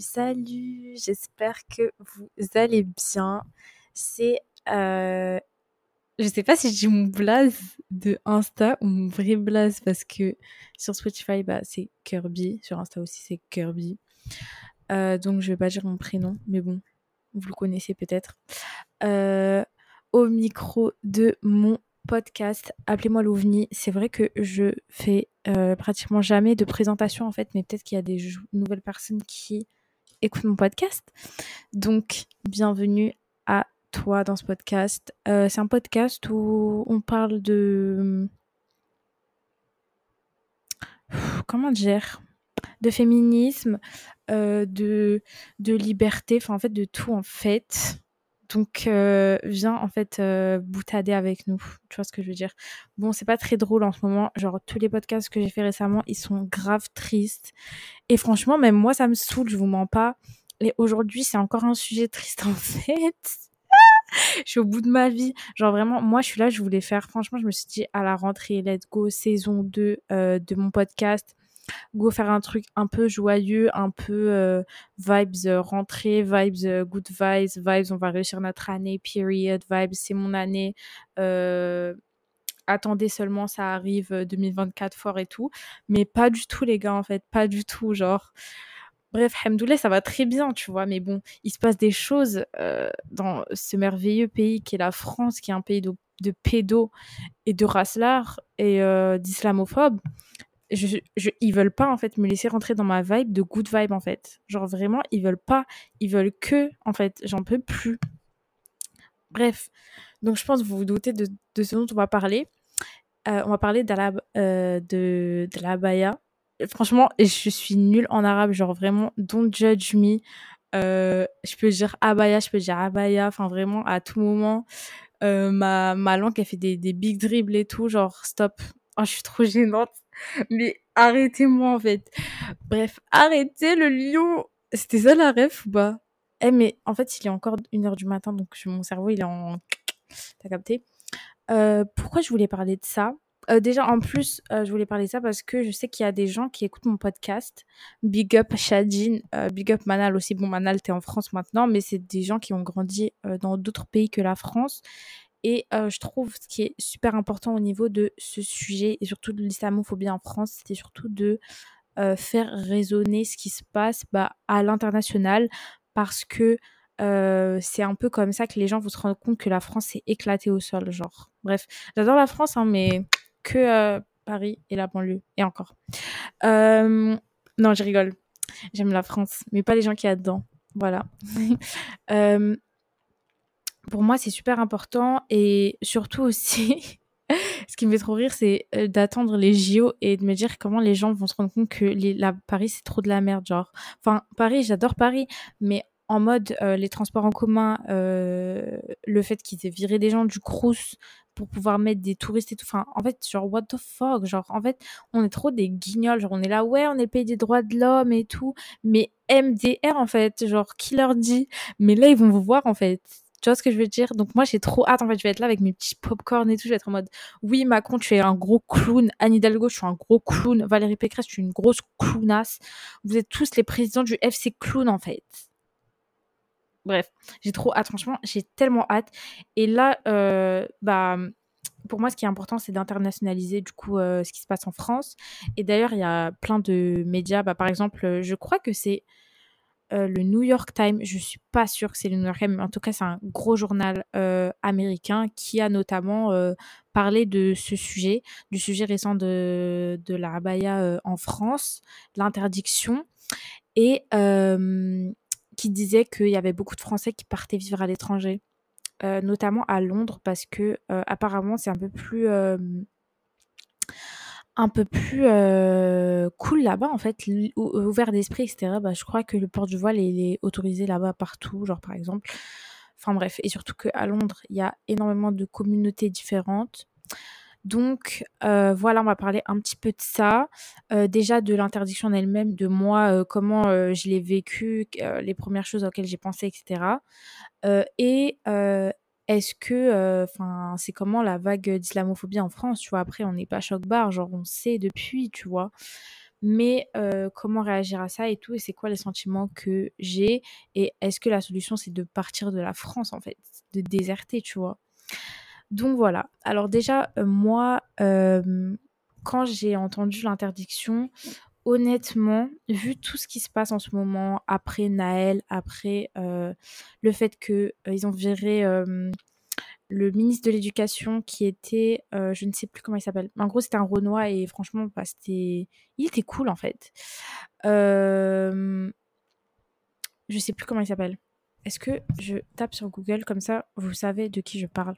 salut. J'espère que vous allez bien. C'est, euh, je sais pas si j'ai mon blaze de Insta ou mon vrai blaze parce que sur Spotify, bah, c'est Kirby. Sur Insta aussi, c'est Kirby. Euh, donc, je vais pas dire mon prénom, mais bon, vous le connaissez peut-être. Euh, au micro de mon podcast Appelez-moi l'OVNI. C'est vrai que je fais pratiquement jamais de présentation en fait, mais peut-être qu'il y a des nouvelles personnes qui écoutent mon podcast. Donc, bienvenue à toi dans ce podcast. Euh, c'est un podcast où on parle de... Comment dire De féminisme, euh, de, de liberté, enfin en fait de tout en fait. Donc, euh, viens en fait euh, boutader avec nous. Tu vois ce que je veux dire? Bon, c'est pas très drôle en ce moment. Genre, tous les podcasts que j'ai fait récemment, ils sont grave tristes. Et franchement, même moi, ça me saoule, je vous mens pas. Et aujourd'hui, c'est encore un sujet triste en fait. je suis au bout de ma vie. Genre vraiment, moi, je suis là, je voulais faire. Franchement, je me suis dit à la rentrée, let's go, saison 2 euh, de mon podcast go faire un truc un peu joyeux, un peu euh, vibes euh, rentrée, vibes euh, good vibes, vibes on va réussir notre année, period, vibes c'est mon année. attendez seulement, ça arrive 2024 fort et tout. Mais pas du tout, les gars, en fait, pas du tout. Genre, bref, Hamdoulah, ça va très bien, tu vois. Mais bon, il se passe des choses dans ce merveilleux pays qui est la France, qui est un pays de, de pédos et de racelars et d'islamophobes je, je, ils veulent pas en fait me laisser rentrer dans ma vibe de good vibe en fait. Genre vraiment, ils veulent pas, ils veulent que en fait, j'en peux plus. Bref, donc je pense que vous vous doutez de, de ce dont on va parler. Euh, on va parler euh, de, de. Franchement, je suis nulle en arabe, genre vraiment, don't judge me. Euh, je peux dire abaya, je peux dire abaya, enfin vraiment à tout moment. Ma, ma langue, elle fait des, des big dribbles et tout, genre stop. Oh, je suis trop gênante. Mais arrêtez-moi en fait. Bref, arrêtez le lion. C'était ça la ref ou pas? Eh mais en fait il est encore 1h du matin donc mon cerveau il est en... T'as capté? Euh, Pourquoi je voulais parler de ça? Euh, déjà, en plus, euh, je voulais parler de ça parce que je sais qu'il y a des gens qui écoutent mon podcast. Big up Shadin, big up Manal aussi. Bon, Manal, t'es en France maintenant, mais c'est des gens qui ont grandi dans d'autres pays que la France et euh, je trouve ce qui est super important au niveau de ce sujet et surtout de l'islamophobie en France, c'était surtout de euh, faire résonner ce qui se passe bah, à l'international parce que euh, c'est un peu comme ça que les gens vont se rendre compte que la France est éclatée au sol. Genre, bref, j'adore la France, hein, mais que Paris et la banlieue et encore. non, je rigole. J'aime la France, mais pas les gens qui y a dedans. Voilà. pour moi, c'est super important et surtout aussi, ce qui me fait trop rire, c'est euh, d'attendre les JO et de me dire comment les gens vont se rendre compte que la, Paris, c'est trop de la merde, genre. Enfin, Paris, j'adore Paris, mais en mode euh, les transports en commun, euh, le fait qu'ils aient viré des gens du Crous pour pouvoir mettre des touristes et tout. Enfin, en fait, genre, what the fuck? Genre, en fait, on est trop des guignols. Genre, on est là, ouais, on est payé des droits de l'homme et tout. Mais MDR, en fait, genre, qui leur dit? Mais là, ils vont vous voir, en fait. Tu vois ce que je veux dire? Donc moi j'ai trop hâte en fait, je vais être là avec mes petits popcorn et tout, je vais être en mode oui Macron tu es un gros clown, Anne Hidalgo je suis un gros clown, Valérie Pécresse tu es une grosse clownasse. Vous êtes tous les présidents du FC clown en fait. Bref, j'ai trop hâte franchement, j'ai tellement hâte et là euh, bah pour moi, ce qui est important, c'est d'internationaliser du coup euh, ce qui se passe en France. Et d'ailleurs, il y a plein de médias. Bah, par exemple, je crois que c'est euh, le New York Times, je suis pas sûre que c'est le New York Times, mais en tout cas c'est un gros journal euh, américain qui a notamment euh, parlé de ce sujet, du sujet récent de, de la abaya en France, l'interdiction, et qui disait qu'il y avait beaucoup de Français qui partaient vivre à l'étranger, notamment à Londres, parce que apparemment c'est un peu plus un peu plus euh, cool là-bas en fait, ouvert d'esprit, etc. Bah, je crois que le port du voile est, est autorisé là-bas partout, genre par exemple. Enfin bref, et surtout qu'à Londres, il y a énormément de communautés différentes. Donc euh, voilà, on va parler un petit peu de ça. Euh, déjà de l'interdiction en elle-même, de moi, euh, comment euh, je l'ai vécu, euh, les premières choses auxquelles j'ai pensé, etc. et est-ce que, enfin, c'est comment la vague d'islamophobie en France, tu? Après, on n'est pas choc-barre, genre on sait depuis, tu vois? mais comment réagir à ça et tout, et c'est quoi les sentiments que j'ai, et est-ce que la solution c'est de partir de la France en fait, de déserter, tu vois? Donc voilà. Alors déjà, moi, quand j'ai entendu l'interdiction, honnêtement, vu tout ce qui se passe en ce moment, après Naël, après le fait qu'ils ont viré le ministre de l'Éducation qui était, je ne sais plus comment il s'appelle. En gros, c'était un Renoir et franchement, bah, c'était, il était cool en fait. Euh... Je sais plus comment il s'appelle. Est-ce que je tape sur Google comme ça, vous savez de qui je parle?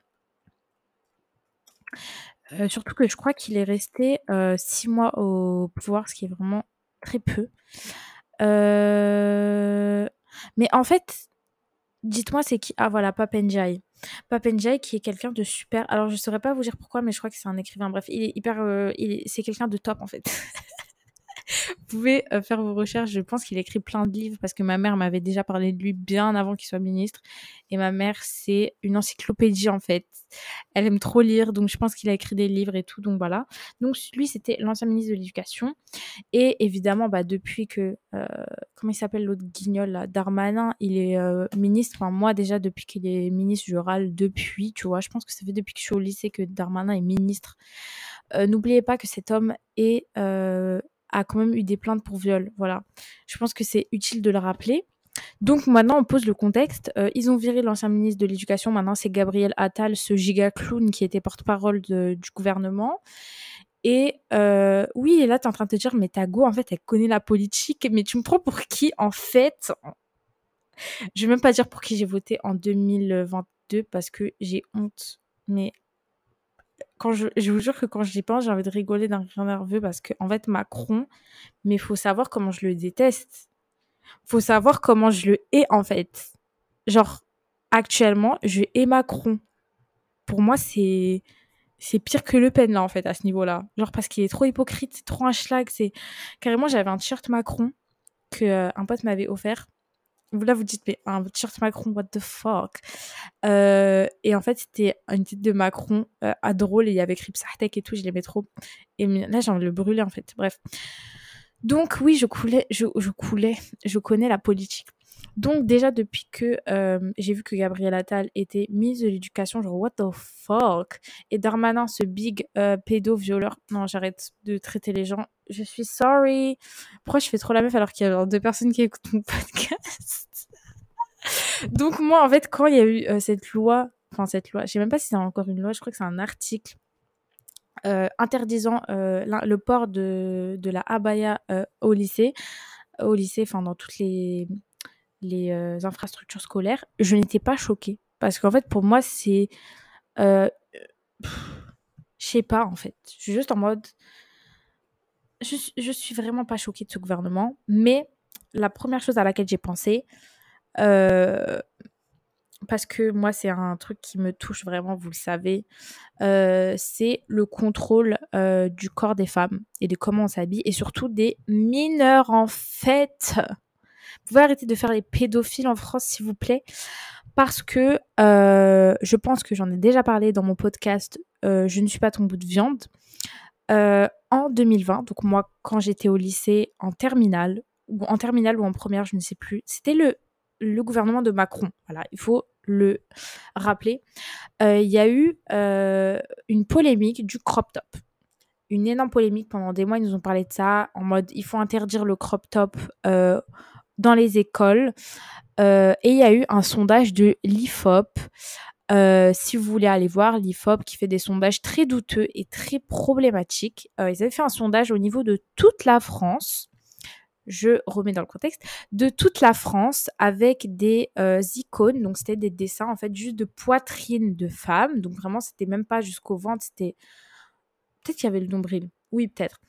Euh, surtout que je crois qu'il est resté euh, six mois au pouvoir, ce qui est vraiment très peu. Euh, mais en fait, dites-moi, c'est qui? Ah voilà, Papenjai. Papenjai qui est quelqu'un de super. Alors je saurais pas vous dire pourquoi, mais je crois que c'est un écrivain. Bref, il est hyper. il C'est quelqu'un de top en fait. vous pouvez euh, faire vos recherches. Je pense qu'il écrit plein de livres parce que ma mère m'avait déjà parlé de lui bien avant qu'il soit ministre. Et ma mère, c'est une encyclopédie en fait. Elle aime trop lire, donc je pense qu'il a écrit des livres et tout. Donc voilà. Donc lui, c'était l'ancien ministre de l'Éducation. Et évidemment, bah, depuis que euh, comment il s'appelle l'autre guignol là, Darmanin, il est euh, ministre. Enfin moi déjà depuis qu'il est ministre, je râle depuis. Tu vois, je pense que ça fait depuis que je suis au lycée que Darmanin est ministre. N'oubliez pas que cet homme est a quand même eu des plaintes pour viol. Voilà. Je pense que c'est utile de le rappeler. Donc maintenant, on pose le contexte. Euh, ils ont viré l'ancien ministre de l'Éducation. Maintenant, c'est Gabriel Attal, ce giga clown qui était porte-parole du gouvernement. Et euh, oui, et là, tu es en train de te dire, mais ta go, en fait, elle connaît la politique. Mais tu me prends pour qui, en fait? Je vais même pas dire pour qui j'ai voté en 2022 parce que j'ai honte. Mais quand je, je vous jure que quand j'y pense, j'ai envie de rigoler d'un rire nerveux parce que, en fait, Macron, mais faut savoir comment je le déteste. Faut savoir comment je le hais, en fait. Genre, actuellement, je hais Macron. Pour moi, c'est, c'est pire que Le Pen, là, en fait, à ce niveau-là. Genre, parce qu'il est trop hypocrite, c'est trop un schlag, c'est, carrément, j'avais un t-shirt Macron que euh, un pote m'avait offert là vous dites mais un t-shirt Macron what the fuck? Euh, et en fait c'était une titre de Macron euh, à drôle et il y avait écrit et tout je l'aimais trop. Et là j'ai envie de le brûler en fait. Bref. Donc oui je coulais je, je coulais je connais la politique donc déjà depuis que euh, j'ai vu que Gabriel Attal était mise de l'éducation, genre what the fuck? Et Darmanin, ce big euh, pédo-violeur. Non, j'arrête de traiter les gens. Je suis sorry. Pourquoi je fais trop la meuf alors qu'il y a deux personnes qui écoutent mon podcast? Donc moi, en fait, quand il y a eu euh, cette loi, enfin cette loi, je sais même pas si c'est encore une loi, je crois que c'est un article interdisant le port de, de la abaya au lycée, au lycée, enfin dans toutes les les euh, infrastructures scolaires, je n'étais pas choquée. Parce qu'en fait, pour moi, c'est. Euh, je sais pas, en fait. Je suis juste en mode. Je, je suis vraiment pas choquée de ce gouvernement. Mais la première chose à laquelle j'ai pensé. Euh, parce que moi, c'est un truc qui me touche vraiment, vous le savez, c'est le contrôle du corps des femmes et de comment on s'habille, et surtout des mineurs en fait. Vous pouvez arrêter de faire les pédophiles en France, s'il vous plaît? Parce que euh, je pense que j'en ai déjà parlé dans mon podcast euh, Je ne suis pas ton bout de viande. Euh, en 2020, donc moi, quand j'étais au lycée en terminale, ou en terminale ou en première, je ne sais plus, c'était le, le gouvernement de Macron. Voilà, il faut le rappeler. Il y a eu une polémique du crop top une énorme polémique pendant des mois. Ils nous ont parlé de ça en mode il faut interdire le crop top euh, dans les écoles. Euh, et il y a eu un sondage de l'IFOP. Euh, si vous voulez aller voir l'IFOP qui fait des sondages très douteux et très problématiques, euh, ils avaient fait un sondage au niveau de toute la France. Je remets dans le contexte de toute la France avec des icônes, donc c'était des dessins en fait juste de poitrine de femmes, donc vraiment c'était même pas jusqu'au ventre, c'était peut-être qu'il y avait le nombril, oui peut-être,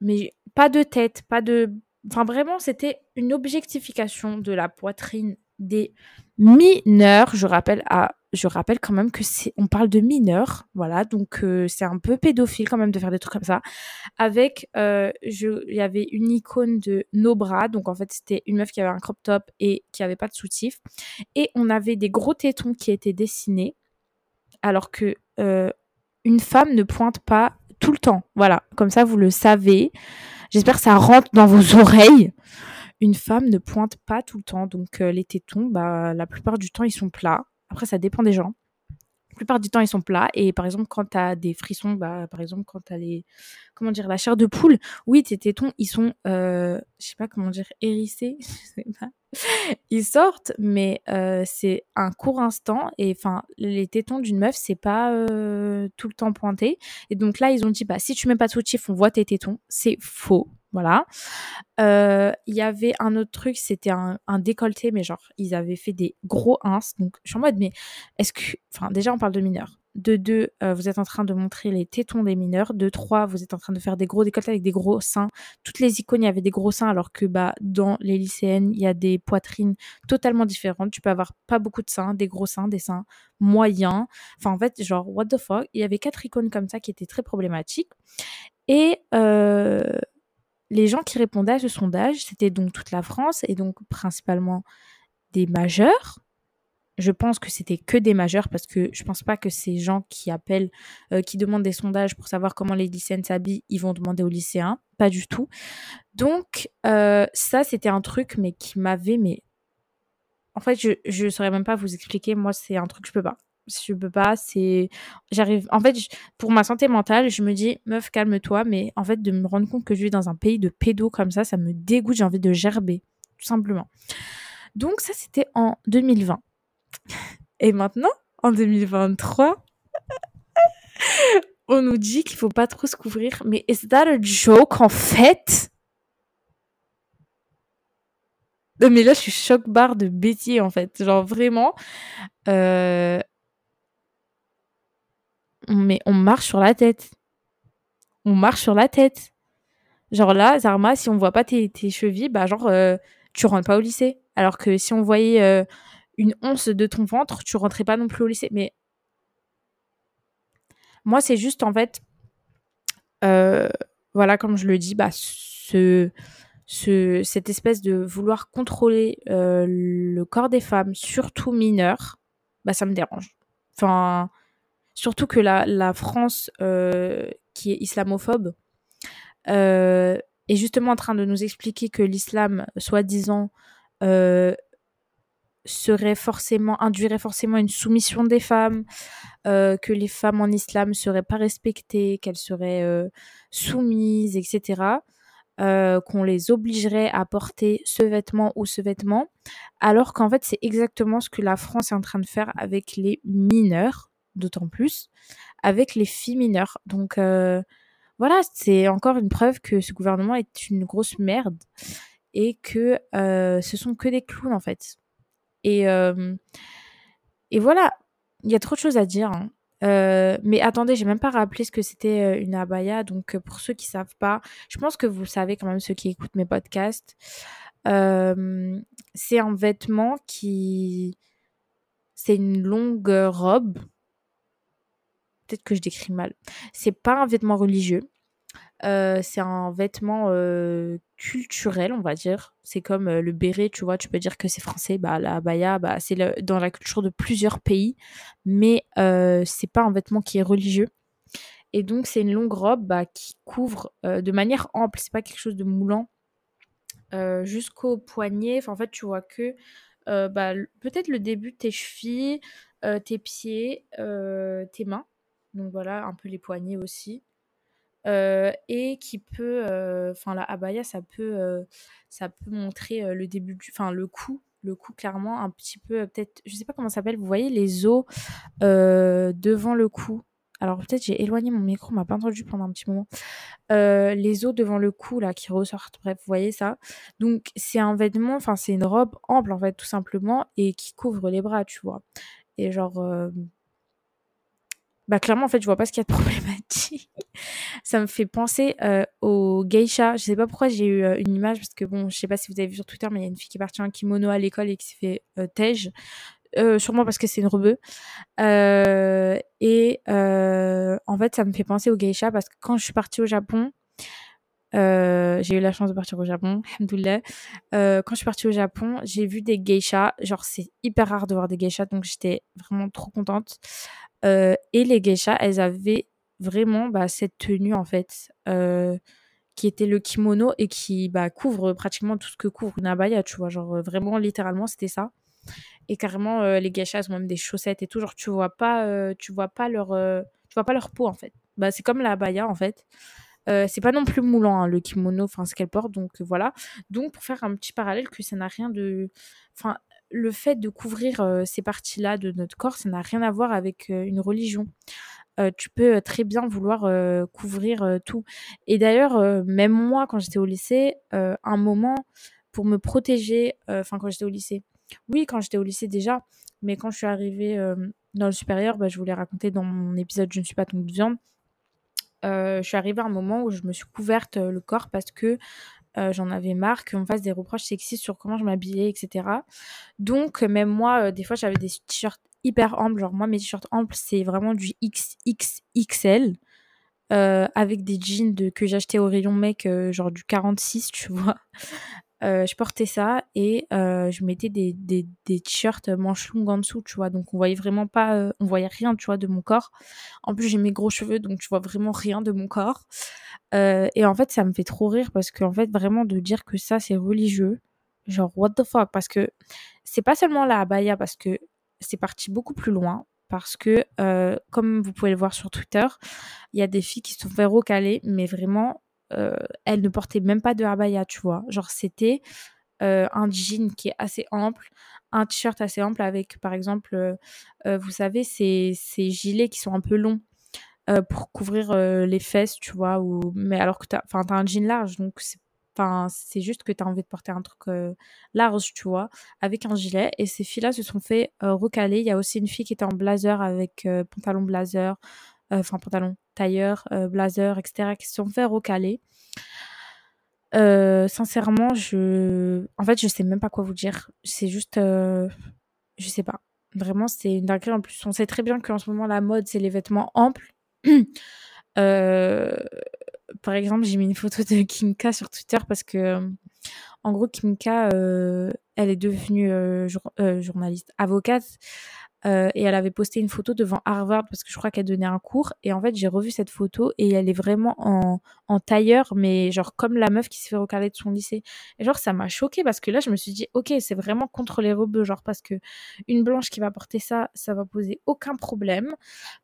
mais pas de tête, pas de Enfin, vraiment, c'était une objectification de la poitrine des mineurs. Je rappelle, à, je rappelle quand même que c'est, on parle de mineurs, voilà, donc euh, c'est un peu pédophile quand même de faire des trucs comme ça. Avec, euh, il y avait une icône de nos bras, donc en fait c'était une meuf qui avait un crop top et qui avait pas de soutif, et on avait des gros tétons qui étaient dessinés, alors que euh, une femme ne pointe pas tout le temps. Voilà, comme ça vous le savez. J'espère que ça rentre dans vos oreilles. Une femme ne pointe pas tout le temps, donc euh, les tétons, bah, la plupart du temps, ils sont plats. Après, ça dépend des gens. La plupart du temps, ils sont plats. Et par exemple, quand tu as des frissons, bah, par exemple, quand tu as les. Comment dire La chair de poule, oui, tes tétons, ils sont. Euh, je sais pas comment dire, hérissés. Je sais pas. Ils sortent, mais euh, c'est un court instant. Et enfin, les tétons d'une meuf, c'est pas euh, tout le temps pointé. Et donc là, ils ont dit bah, si tu mets pas de soutif, on voit tes tétons. C'est faux. Voilà. Euh, il y avait un autre truc, c'était un, décolleté, mais genre, ils avaient fait des gros ins. Donc, je suis en mode, mais est-ce que. Enfin, déjà, on parle de mineurs. De deux, euh, vous êtes en train de montrer les tétons des mineurs. De trois, vous êtes en train de faire des gros décolletés avec des gros seins. Toutes les icônes, il y avait des gros seins, alors que bah, dans les lycéennes, il y a des poitrines totalement différentes. Tu peux avoir pas beaucoup de seins, des gros seins, des seins moyens. Enfin, en fait, genre, what the fuck? Il y avait quatre icônes comme ça qui étaient très problématiques. Et euh, les gens qui répondaient à ce sondage, c'était donc toute la France et donc principalement des majeurs. Je pense que c'était que des majeurs parce que je pense pas que ces gens qui appellent, euh, qui demandent des sondages pour savoir comment les lycéennes s'habillent, ils vont demander aux lycéens. Pas du tout. Donc, euh, ça, c'était un truc, mais qui m'avait, mais. En fait, je, je saurais même pas vous expliquer. Moi, c'est un truc que je peux pas je peux pas c'est j'arrive en fait pour ma santé mentale je me dis meuf calme-toi mais en fait de me rendre compte que je vis dans un pays de pédos comme ça ça me dégoûte j'ai envie de gerber tout simplement. Donc ça c'était en 2020 et maintenant en 2023 on nous dit qu'il faut pas trop se couvrir mais is that a joke en fait? Mais là je suis choc barre de bêtises en fait. Genre vraiment euh, mais on marche sur la tête. On marche sur la tête. Genre là, Zarma, si on voit pas tes, chevilles, bah genre, euh, tu rentres pas au lycée. Alors que si on voyait euh, une once de ton ventre, tu rentrais pas non plus au lycée. Mais moi, c'est juste en fait, euh, voilà, comme je le dis, bah, ce, ce, cette espèce de vouloir contrôler le corps des femmes, surtout mineures, bah, ça me dérange. Enfin, Surtout que la, France, euh, qui est islamophobe, euh, est justement en train de nous expliquer que l'islam, soi-disant, euh, forcément induirait forcément une soumission des femmes, que les femmes en islam seraient pas respectées, qu'elles seraient soumises, etc. Qu'on les obligerait à porter ce vêtement ou ce vêtement, alors qu'en fait c'est exactement ce que la France est en train de faire avec les mineurs, d'autant plus, avec les filles mineures. Donc euh, voilà, c'est encore une preuve que ce gouvernement est une grosse merde et que euh, ce sont que des clowns en fait. Et, euh, et voilà, il y a trop de choses à dire. Hein. mais attendez, j'ai même pas rappelé ce que c'était une abaya. Donc pour ceux qui savent pas, je pense que vous savez quand même ceux qui écoutent mes podcasts. c'est un vêtement qui, c'est une longue robe peut-être que je décris mal. C'est pas un vêtement religieux. Euh, c'est un vêtement euh, culturel, on va dire. C'est comme euh, le béret, tu vois, tu peux dire que c'est français. Bah, la baya, bah, c'est dans la culture de plusieurs pays, mais c'est pas un vêtement qui est religieux. Et donc, c'est une longue robe bah, qui couvre de manière ample, c'est pas quelque chose de moulant, jusqu'au poignet. En fait, tu vois que bah, peut-être le début de tes chevilles, tes pieds, tes mains donc voilà, un peu les poignets aussi. Euh, et qui peut, euh, enfin la abaya, ça peut, euh, montrer le début, enfin le cou, le cou clairement un petit peu, peut-être, je sais pas comment ça s'appelle, vous voyez les os devant le cou. Alors peut-être j'ai éloigné mon micro, on m'a pas entendu pendant un petit moment. les os devant le cou là qui ressortent, bref, vous voyez ça. Donc c'est un vêtement, enfin c'est une robe ample en fait tout simplement et qui couvre les bras, tu vois. Et genre bah clairement en fait je vois pas ce qu'il y a de problématique. Ça me fait penser euh, au geisha. Je sais pas pourquoi j'ai eu euh, une image parce que bon je sais pas si vous avez vu sur Twitter mais il y a une fille qui est partie en kimono à l'école et qui s'est fait euh, tège euh, sûrement parce que c'est une rebeu euh, et en fait ça me fait penser au geisha parce que quand je suis partie au Japon j'ai eu la chance de partir au Japon, alhamdoulilah. Euh, quand je suis partie au Japon, j'ai vu des geishas. Genre, c'est hyper rare de voir des geishas, donc j'étais vraiment trop contente. Euh, et les geishas, elles avaient vraiment bah, cette tenue en fait qui était le kimono et qui bah, couvre pratiquement tout ce que couvre une abaya, tu vois. Genre, vraiment, littéralement, c'était ça. Et carrément, les geishas ont même des chaussettes et tout. Genre, tu vois pas, tu vois pas leur, tu vois pas leur peau, en fait. Bah, c'est comme la abaya, en fait. C'est pas non plus moulant, hein, le kimono, enfin, ce qu'elle porte. Donc, voilà. Donc, pour faire un petit parallèle, que ça n'a rien de. Enfin, le fait de couvrir ces parties-là de notre corps, ça n'a rien à voir avec une religion. tu peux très bien vouloir couvrir tout. Et d'ailleurs, même moi, quand j'étais au lycée, un moment pour me protéger, enfin quand j'étais au lycée, oui, quand j'étais au lycée déjà, mais quand je suis arrivée dans le supérieur, bah, je voulais raconter dans mon épisode Je ne suis pas ton de viande. Je suis arrivée à un moment où je me suis couverte le corps parce que j'en avais marre qu'on me fasse des reproches sexistes sur comment je m'habillais, etc. Donc, même moi, des fois, j'avais des t-shirts hyper amples. Genre, moi, mes t-shirts amples, c'est vraiment du XXXL. avec des jeans de, que j'achetais au rayon mec, genre du 46, tu vois. Je portais ça et je mettais des, des, des t-shirts manches longues en dessous, tu vois. Donc on voyait vraiment pas, on voyait rien, tu vois, de mon corps. En plus, j'ai mes gros cheveux, donc tu vois vraiment rien de mon corps. et en fait, ça me fait trop rire parce qu'en fait, vraiment de dire que ça, c'est religieux, genre, what the fuck? Parce que c'est pas seulement la abaya, parce que c'est parti beaucoup plus loin. Parce que, comme vous pouvez le voir sur Twitter, il y a des filles qui se sont fait recaler, mais vraiment, euh, elle ne portait même pas de abaya, tu vois. Genre, c'était euh, un jean qui est assez ample, un t-shirt assez ample avec, par exemple, euh, vous savez, ces, ces, gilets qui sont un peu longs pour couvrir les fesses, tu vois. Ou... Mais alors que tu as, as, un jean large, donc c'est c'est juste que tu as envie de porter un truc large, tu vois, avec un gilet. Et ces filles-là se sont fait recaler. Il y a aussi une fille qui était en blazer avec pantalon blazer, enfin pantalon tailleur, euh, blazer, etc., qui sont fait recaler. Euh, sincèrement, je, en fait, je sais même pas quoi vous dire. C'est juste, euh, je sais pas. Vraiment, c'est une dinguerie. En plus, on sait très bien qu'en ce moment, la mode, c'est les vêtements amples. par exemple, j'ai mis une photo de Kimka sur Twitter parce que, en gros, Kimka, elle est devenue journaliste, avocate. Euh, et elle avait posté une photo devant Harvard parce que je crois qu'elle donnait un cours. Et en fait, j'ai revu cette photo et elle est vraiment en, en tailleur, mais genre comme la meuf qui se fait recaler de son lycée. Et genre, ça m'a choqué parce que là, je me suis dit, ok, c'est vraiment contre les rebeux, genre parce que une blanche qui va porter ça, ça va poser aucun problème.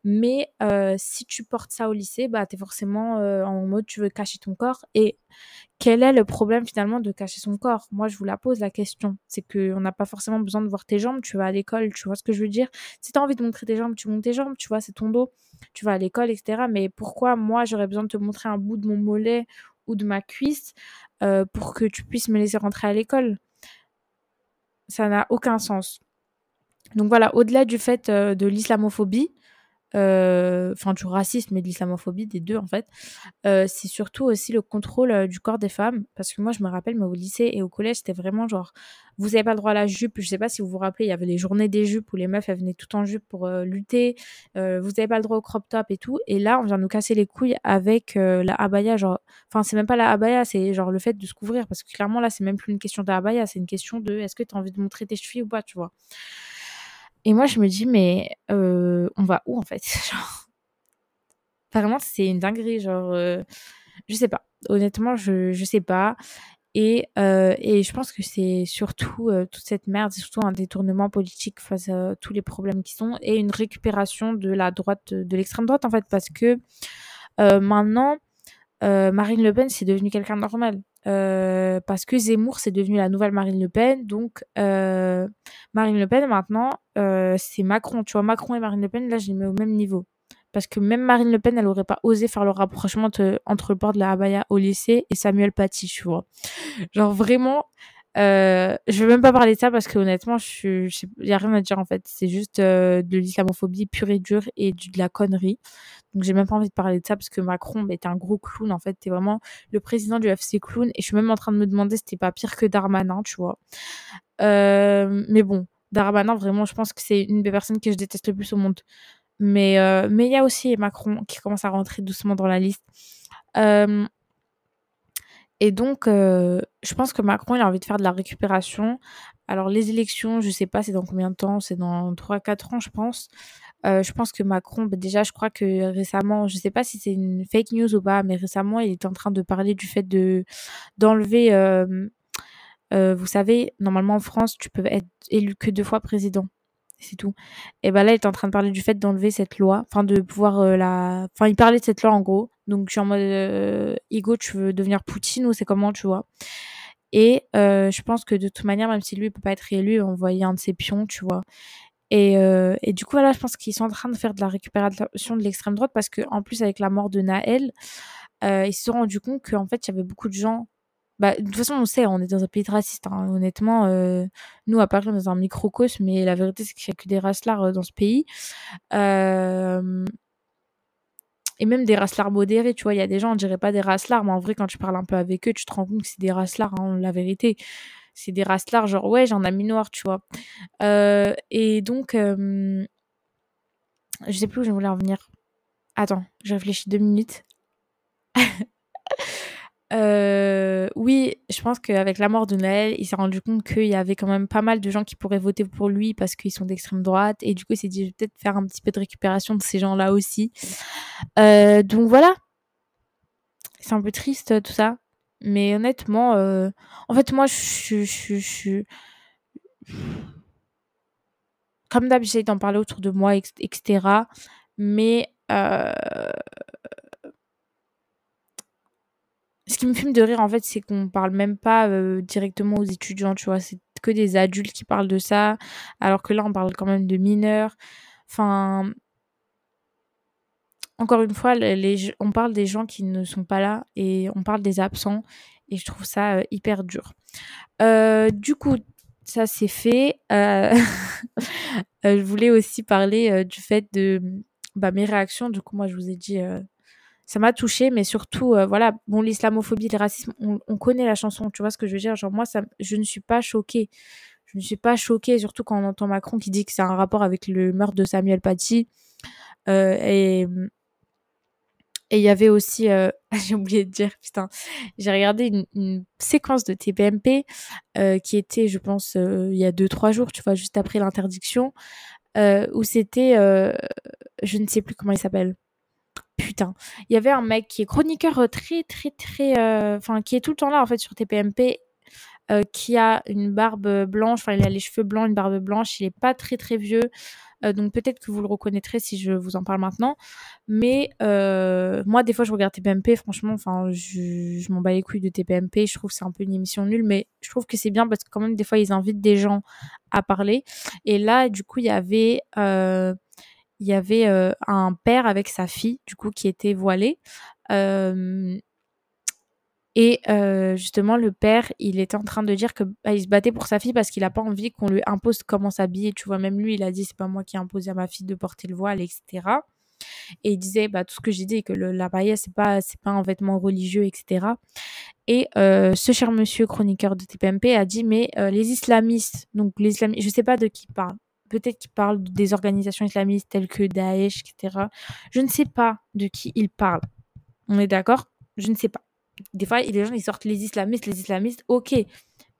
Mais euh, si tu portes ça au lycée, bah, t'es forcément euh, en mode tu veux cacher ton corps. Et quel est le problème finalement de cacher son corps? Moi, je vous la pose la question. C'est qu'on n'a pas forcément besoin de voir tes jambes. Tu vas à l'école, tu vois ce que je veux dire? Si tu as envie de montrer tes jambes, tu montes tes jambes, tu vois, c'est ton dos. Tu vas à l'école, etc. Mais pourquoi moi, j'aurais besoin de te montrer un bout de mon mollet ou de ma cuisse euh, pour que tu puisses me laisser rentrer à l'école? Ça n'a aucun sens. Donc voilà, au-delà du fait euh, de l'islamophobie, enfin du racisme et de l'islamophobie, des deux en fait, euh, c'est surtout aussi le contrôle euh, du corps des femmes. Parce que moi, je me rappelle, mais au lycée et au collège, c'était vraiment genre, vous n'avez pas le droit à la jupe. Je sais pas si vous vous rappelez, il y avait les journées des jupes où les meufs, elles venaient tout en jupe pour lutter. vous n'avez pas le droit au crop top et tout. Et là, on vient nous casser les couilles avec la abaya. Genre, enfin, c'est même pas la abaya, c'est genre le fait de se couvrir. Parce que clairement, là, c'est même plus une question de abaya, c'est une question de est-ce que tu as envie de montrer tes chevilles ou pas, tu vois. Et moi, je me dis, mais euh, on va où en fait? Genre, Vraiment, c'est une dinguerie. Genre, euh, je sais pas. Honnêtement, je, je sais pas. Et, euh, et je pense que c'est surtout toute cette merde, surtout un détournement politique face à tous les problèmes qui sont et une récupération de la droite, de l'extrême droite en fait, parce que maintenant, Marine Le Pen, c'est devenu quelqu'un de normal. Euh, parce que Zemmour, c'est devenu la nouvelle Marine Le Pen. Donc, euh, Marine Le Pen, maintenant, euh, c'est Macron. Tu vois, Macron et Marine Le Pen, là, je les mets au même niveau. Parce que même Marine Le Pen, elle aurait pas osé faire le rapprochement entre le port de la Abaya au lycée et Samuel Paty, tu vois. Genre, vraiment, euh, je vais même pas parler de ça parce que honnêtement, je, je y a rien à dire en fait. C'est juste euh, de l'islamophobie pure et dure et de la connerie. Donc j'ai même pas envie de parler de ça parce que Macron, bah, t'es un gros clown en fait. T'es vraiment le président du FC clown et je suis même en train de me demander si t'es pas pire que Darmanin, tu vois. Euh, mais bon, Darmanin, vraiment, je pense que c'est une des personnes que je déteste le plus au monde. Mais euh, mais il y a aussi Macron qui commence à rentrer doucement dans la liste. Euh, Et donc, je pense que Macron, il a envie de faire de la récupération. Alors, les élections, je sais pas, c'est dans combien de temps? C'est dans 3-4 ans, je pense. Je pense que Macron, bah, déjà, je crois que récemment, je sais pas si c'est une fake news ou pas, mais récemment, il est en train de parler du fait de d'enlever. vous savez, normalement en France, tu peux être élu que deux fois président c'est tout. Et ben là, il est en train de parler du fait d'enlever cette loi, enfin de pouvoir la, enfin il parlait de cette loi en gros. Donc je suis en mode, euh, tu veux devenir Poutine ou c'est comment, tu vois? Et euh, je pense que de toute manière, même si lui il peut pas être élu, on voyait un de ses pions, tu vois. Et, euh, et du coup, voilà, je pense qu'ils sont en train de faire de la récupération de l'extrême droite parce que en plus avec la mort de Naël, euh, ils se sont rendus compte qu'en fait, il y avait beaucoup de gens bah, de toute façon, on sait, on est dans un pays raciste. Hein. Honnêtement, euh, nous, à Paris, on est dans un microcosme, mais la vérité, c'est qu'il n'y a que des racelards dans ce pays. Et même des racelards modérés, tu vois. Il y a des gens, on dirait pas des racelards, mais en vrai, quand tu parles un peu avec eux, tu te rends compte que c'est des racelards, hein, la vérité. C'est des racelards, genre, ouais, j'ai un ami noir, tu vois. Euh, et donc, euh... je sais plus où je voulais en venir. Attends, je réfléchis deux minutes. Euh, oui, je pense qu'avec la mort de Naël, il s'est rendu compte qu'il y avait quand même pas mal de gens qui pourraient voter pour lui parce qu'ils sont d'extrême droite. Et du coup, il s'est dit, je vais peut-être faire un petit peu de récupération de ces gens-là aussi. Donc voilà. C'est un peu triste tout ça. Mais honnêtement, euh... en fait, moi, je suis. Comme d'hab, j'essaie d'en parler autour de moi, etc. Mais. Euh ce qui me fume de rire en fait c'est qu'on parle même pas euh, directement aux étudiants tu vois c'est que des adultes qui parlent de ça alors que là on parle quand même de mineurs enfin encore une fois on parle des gens qui ne sont pas là et on parle des absents et je trouve ça euh, hyper dur. Euh, du coup ça c'est fait. Je voulais aussi parler du fait de bah, mes réactions. Du coup moi je vous ai dit ça m'a touché mais surtout euh, voilà bon l'islamophobie le racisme on, connaît la chanson tu vois ce que je veux dire? Genre moi je ne suis pas choquée. Je ne suis pas choquée surtout quand on entend Macron qui dit que c'est un rapport avec le meurtre de Samuel Paty euh, et et il y avait aussi euh, j'ai oublié de dire putain j'ai regardé une, séquence de TPMP qui était je pense il y a deux trois jours tu vois juste après l'interdiction où c'était je ne sais plus comment il s'appelle putain. Il y avait un mec qui est chroniqueur euh, très, très, très. Euh, enfin, qui est tout le temps là, en fait, sur TPMP. Euh, qui a une barbe blanche, enfin il a les cheveux blancs, une barbe blanche, il est pas très très vieux, donc peut-être que vous le reconnaîtrez si je vous en parle maintenant. Mais moi des fois je regarde TPMP, franchement, enfin je, je m'en bats les couilles de TPMP, je trouve que c'est un peu une émission nulle, mais je trouve que c'est bien parce que quand même des fois ils invitent des gens à parler. Et là du coup il y avait il y avait euh, un père avec sa fille, du coup, qui était voilée. Euh, et euh, justement, le père, il était en train de dire que bah, il se battait pour sa fille parce qu'il n'a pas envie qu'on lui impose comment s'habiller. Tu vois, même lui, il a dit c'est pas moi qui ai imposé à ma fille de porter le voile, etc. Et il disait bah, tout ce que j'ai dit, que le, la paille, c'est pas c'est pas un vêtement religieux, etc. Et ce cher monsieur chroniqueur de TPMP a dit mais les islamistes, donc les islamistes, je sais pas de qui il parle, peut-être qu'il parle des organisations islamistes telles que Daesh, etc. Je ne sais pas de qui il parle. On est d'accord? Je ne sais pas. Des fois, les gens, ils sortent les islamistes, les islamistes, ok.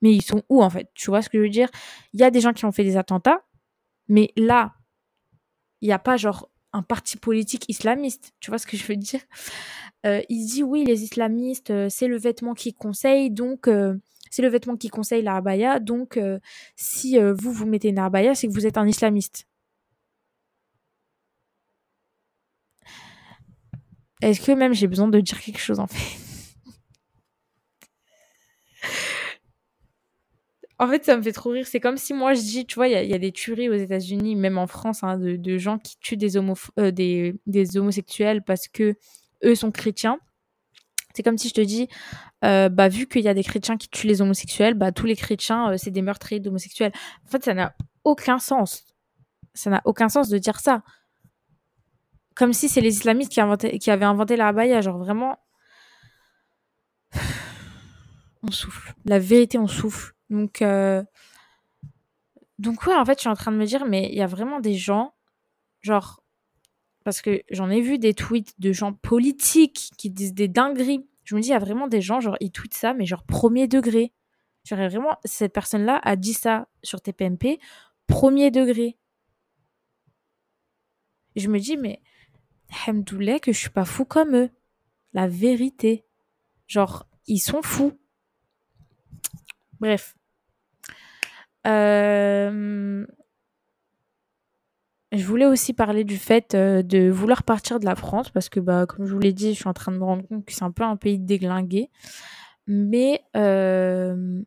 Mais ils sont où, en fait? Tu vois ce que je veux dire? Il y a des gens qui ont fait des attentats, mais là, il n'y a pas, genre, un parti politique islamiste. Tu vois ce que je veux dire? Euh, Il dit, oui, les islamistes, euh, c'est le vêtement qui conseille, donc... Euh, c'est le vêtement qui conseille la abaya. Donc, euh, si vous, vous mettez une abaya, c'est que vous êtes un islamiste. Est-ce que même j'ai besoin de dire quelque chose en fait? En fait, ça me fait trop rire. C'est comme si moi je dis, tu vois, il y, a des tueries aux États-Unis, même en France, hein, de, gens qui tuent des, euh, des, homosexuels parce que eux sont chrétiens. C'est comme si je te dis, euh, bah, vu qu'il y a des chrétiens qui tuent les homosexuels, bah, tous les chrétiens, euh, c'est des meurtriers d'homosexuels. En fait, ça n'a aucun sens. Ça n'a aucun sens de dire ça. Comme si c'est les islamistes qui, qui avaient inventé la abaya. Genre vraiment. On souffle. La vérité, on souffle. Donc, euh... donc ouais, en fait, je suis en train de me dire, mais il y a vraiment des gens, genre, parce que j'en ai vu des tweets de gens politiques qui disent des dingueries Je me dis, il y a vraiment des gens, genre, ils tweetent ça, mais genre premier degré. Genre, vraiment, cette personne-là a dit ça sur TPMP, premier degré. je me dis, mais Hamdoulet, que je suis pas fou comme eux. La vérité. Genre, ils sont fous. Bref. Euh, je voulais aussi parler du fait euh, de vouloir partir de la France parce que, bah, comme je vous l'ai dit, je suis en train de me rendre compte que c'est un peu un pays déglingué. Mais euh,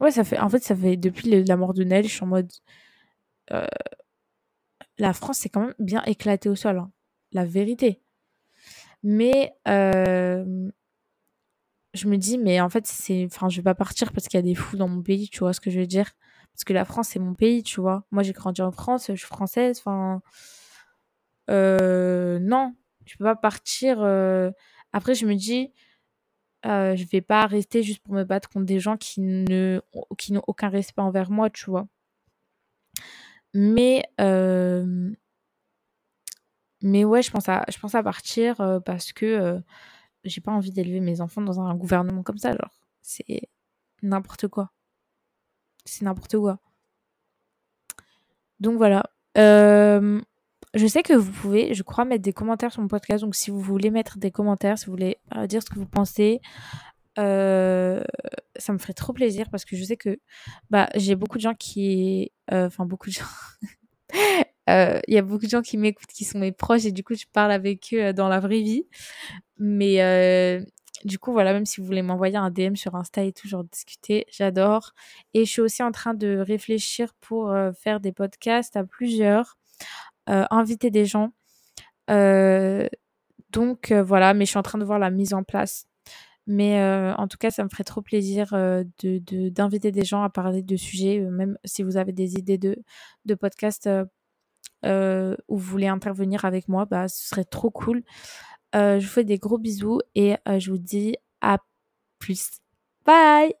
ouais, ça fait. En fait, ça fait depuis la mort de Nel, je suis en mode. la France, c'est quand même bien éclaté au sol. Hein. La vérité. Mais je me dis, mais en fait, c'est, enfin, je vais pas partir parce qu'il y a des fous dans mon pays, tu vois ce que je veux dire? Parce que la France, c'est mon pays, tu vois. Moi, j'ai grandi en France, je suis française, enfin, euh, non, je peux pas partir. Euh. Après, je me dis, euh, je vais pas rester juste pour me battre contre des gens qui ne, qui n'ont aucun respect envers moi, tu vois. Mais, euh, mais ouais, je pense à, je pense à partir parce que j'ai pas envie d'élever mes enfants dans un gouvernement comme ça, genre. C'est n'importe quoi. C'est n'importe quoi. Donc voilà. Euh, je sais que vous pouvez, je crois, mettre des commentaires sur mon podcast. Donc si vous voulez mettre des commentaires, si vous voulez euh, dire ce que vous pensez, euh, ça me ferait trop plaisir parce que je sais que bah, j'ai beaucoup de gens qui. Enfin, beaucoup de gens. Il y a beaucoup de gens qui m'écoutent, qui sont mes proches et du coup, je parle avec eux dans la vraie vie. Mais euh, du coup, voilà, même si vous voulez m'envoyer un DM sur Insta et tout, genre discuter, j'adore. Et je suis aussi en train de réfléchir pour euh, faire des podcasts à plusieurs, euh, inviter des gens. donc voilà, mais je suis en train de voir la mise en place. Mais en tout cas, ça me ferait trop plaisir de d'inviter des gens à parler de sujets, même si vous avez des idées de, de podcasts où vous voulez intervenir avec moi, bah, ce serait trop cool. Euh, je vous fais des gros bisous et euh, je vous dis à plus. Bye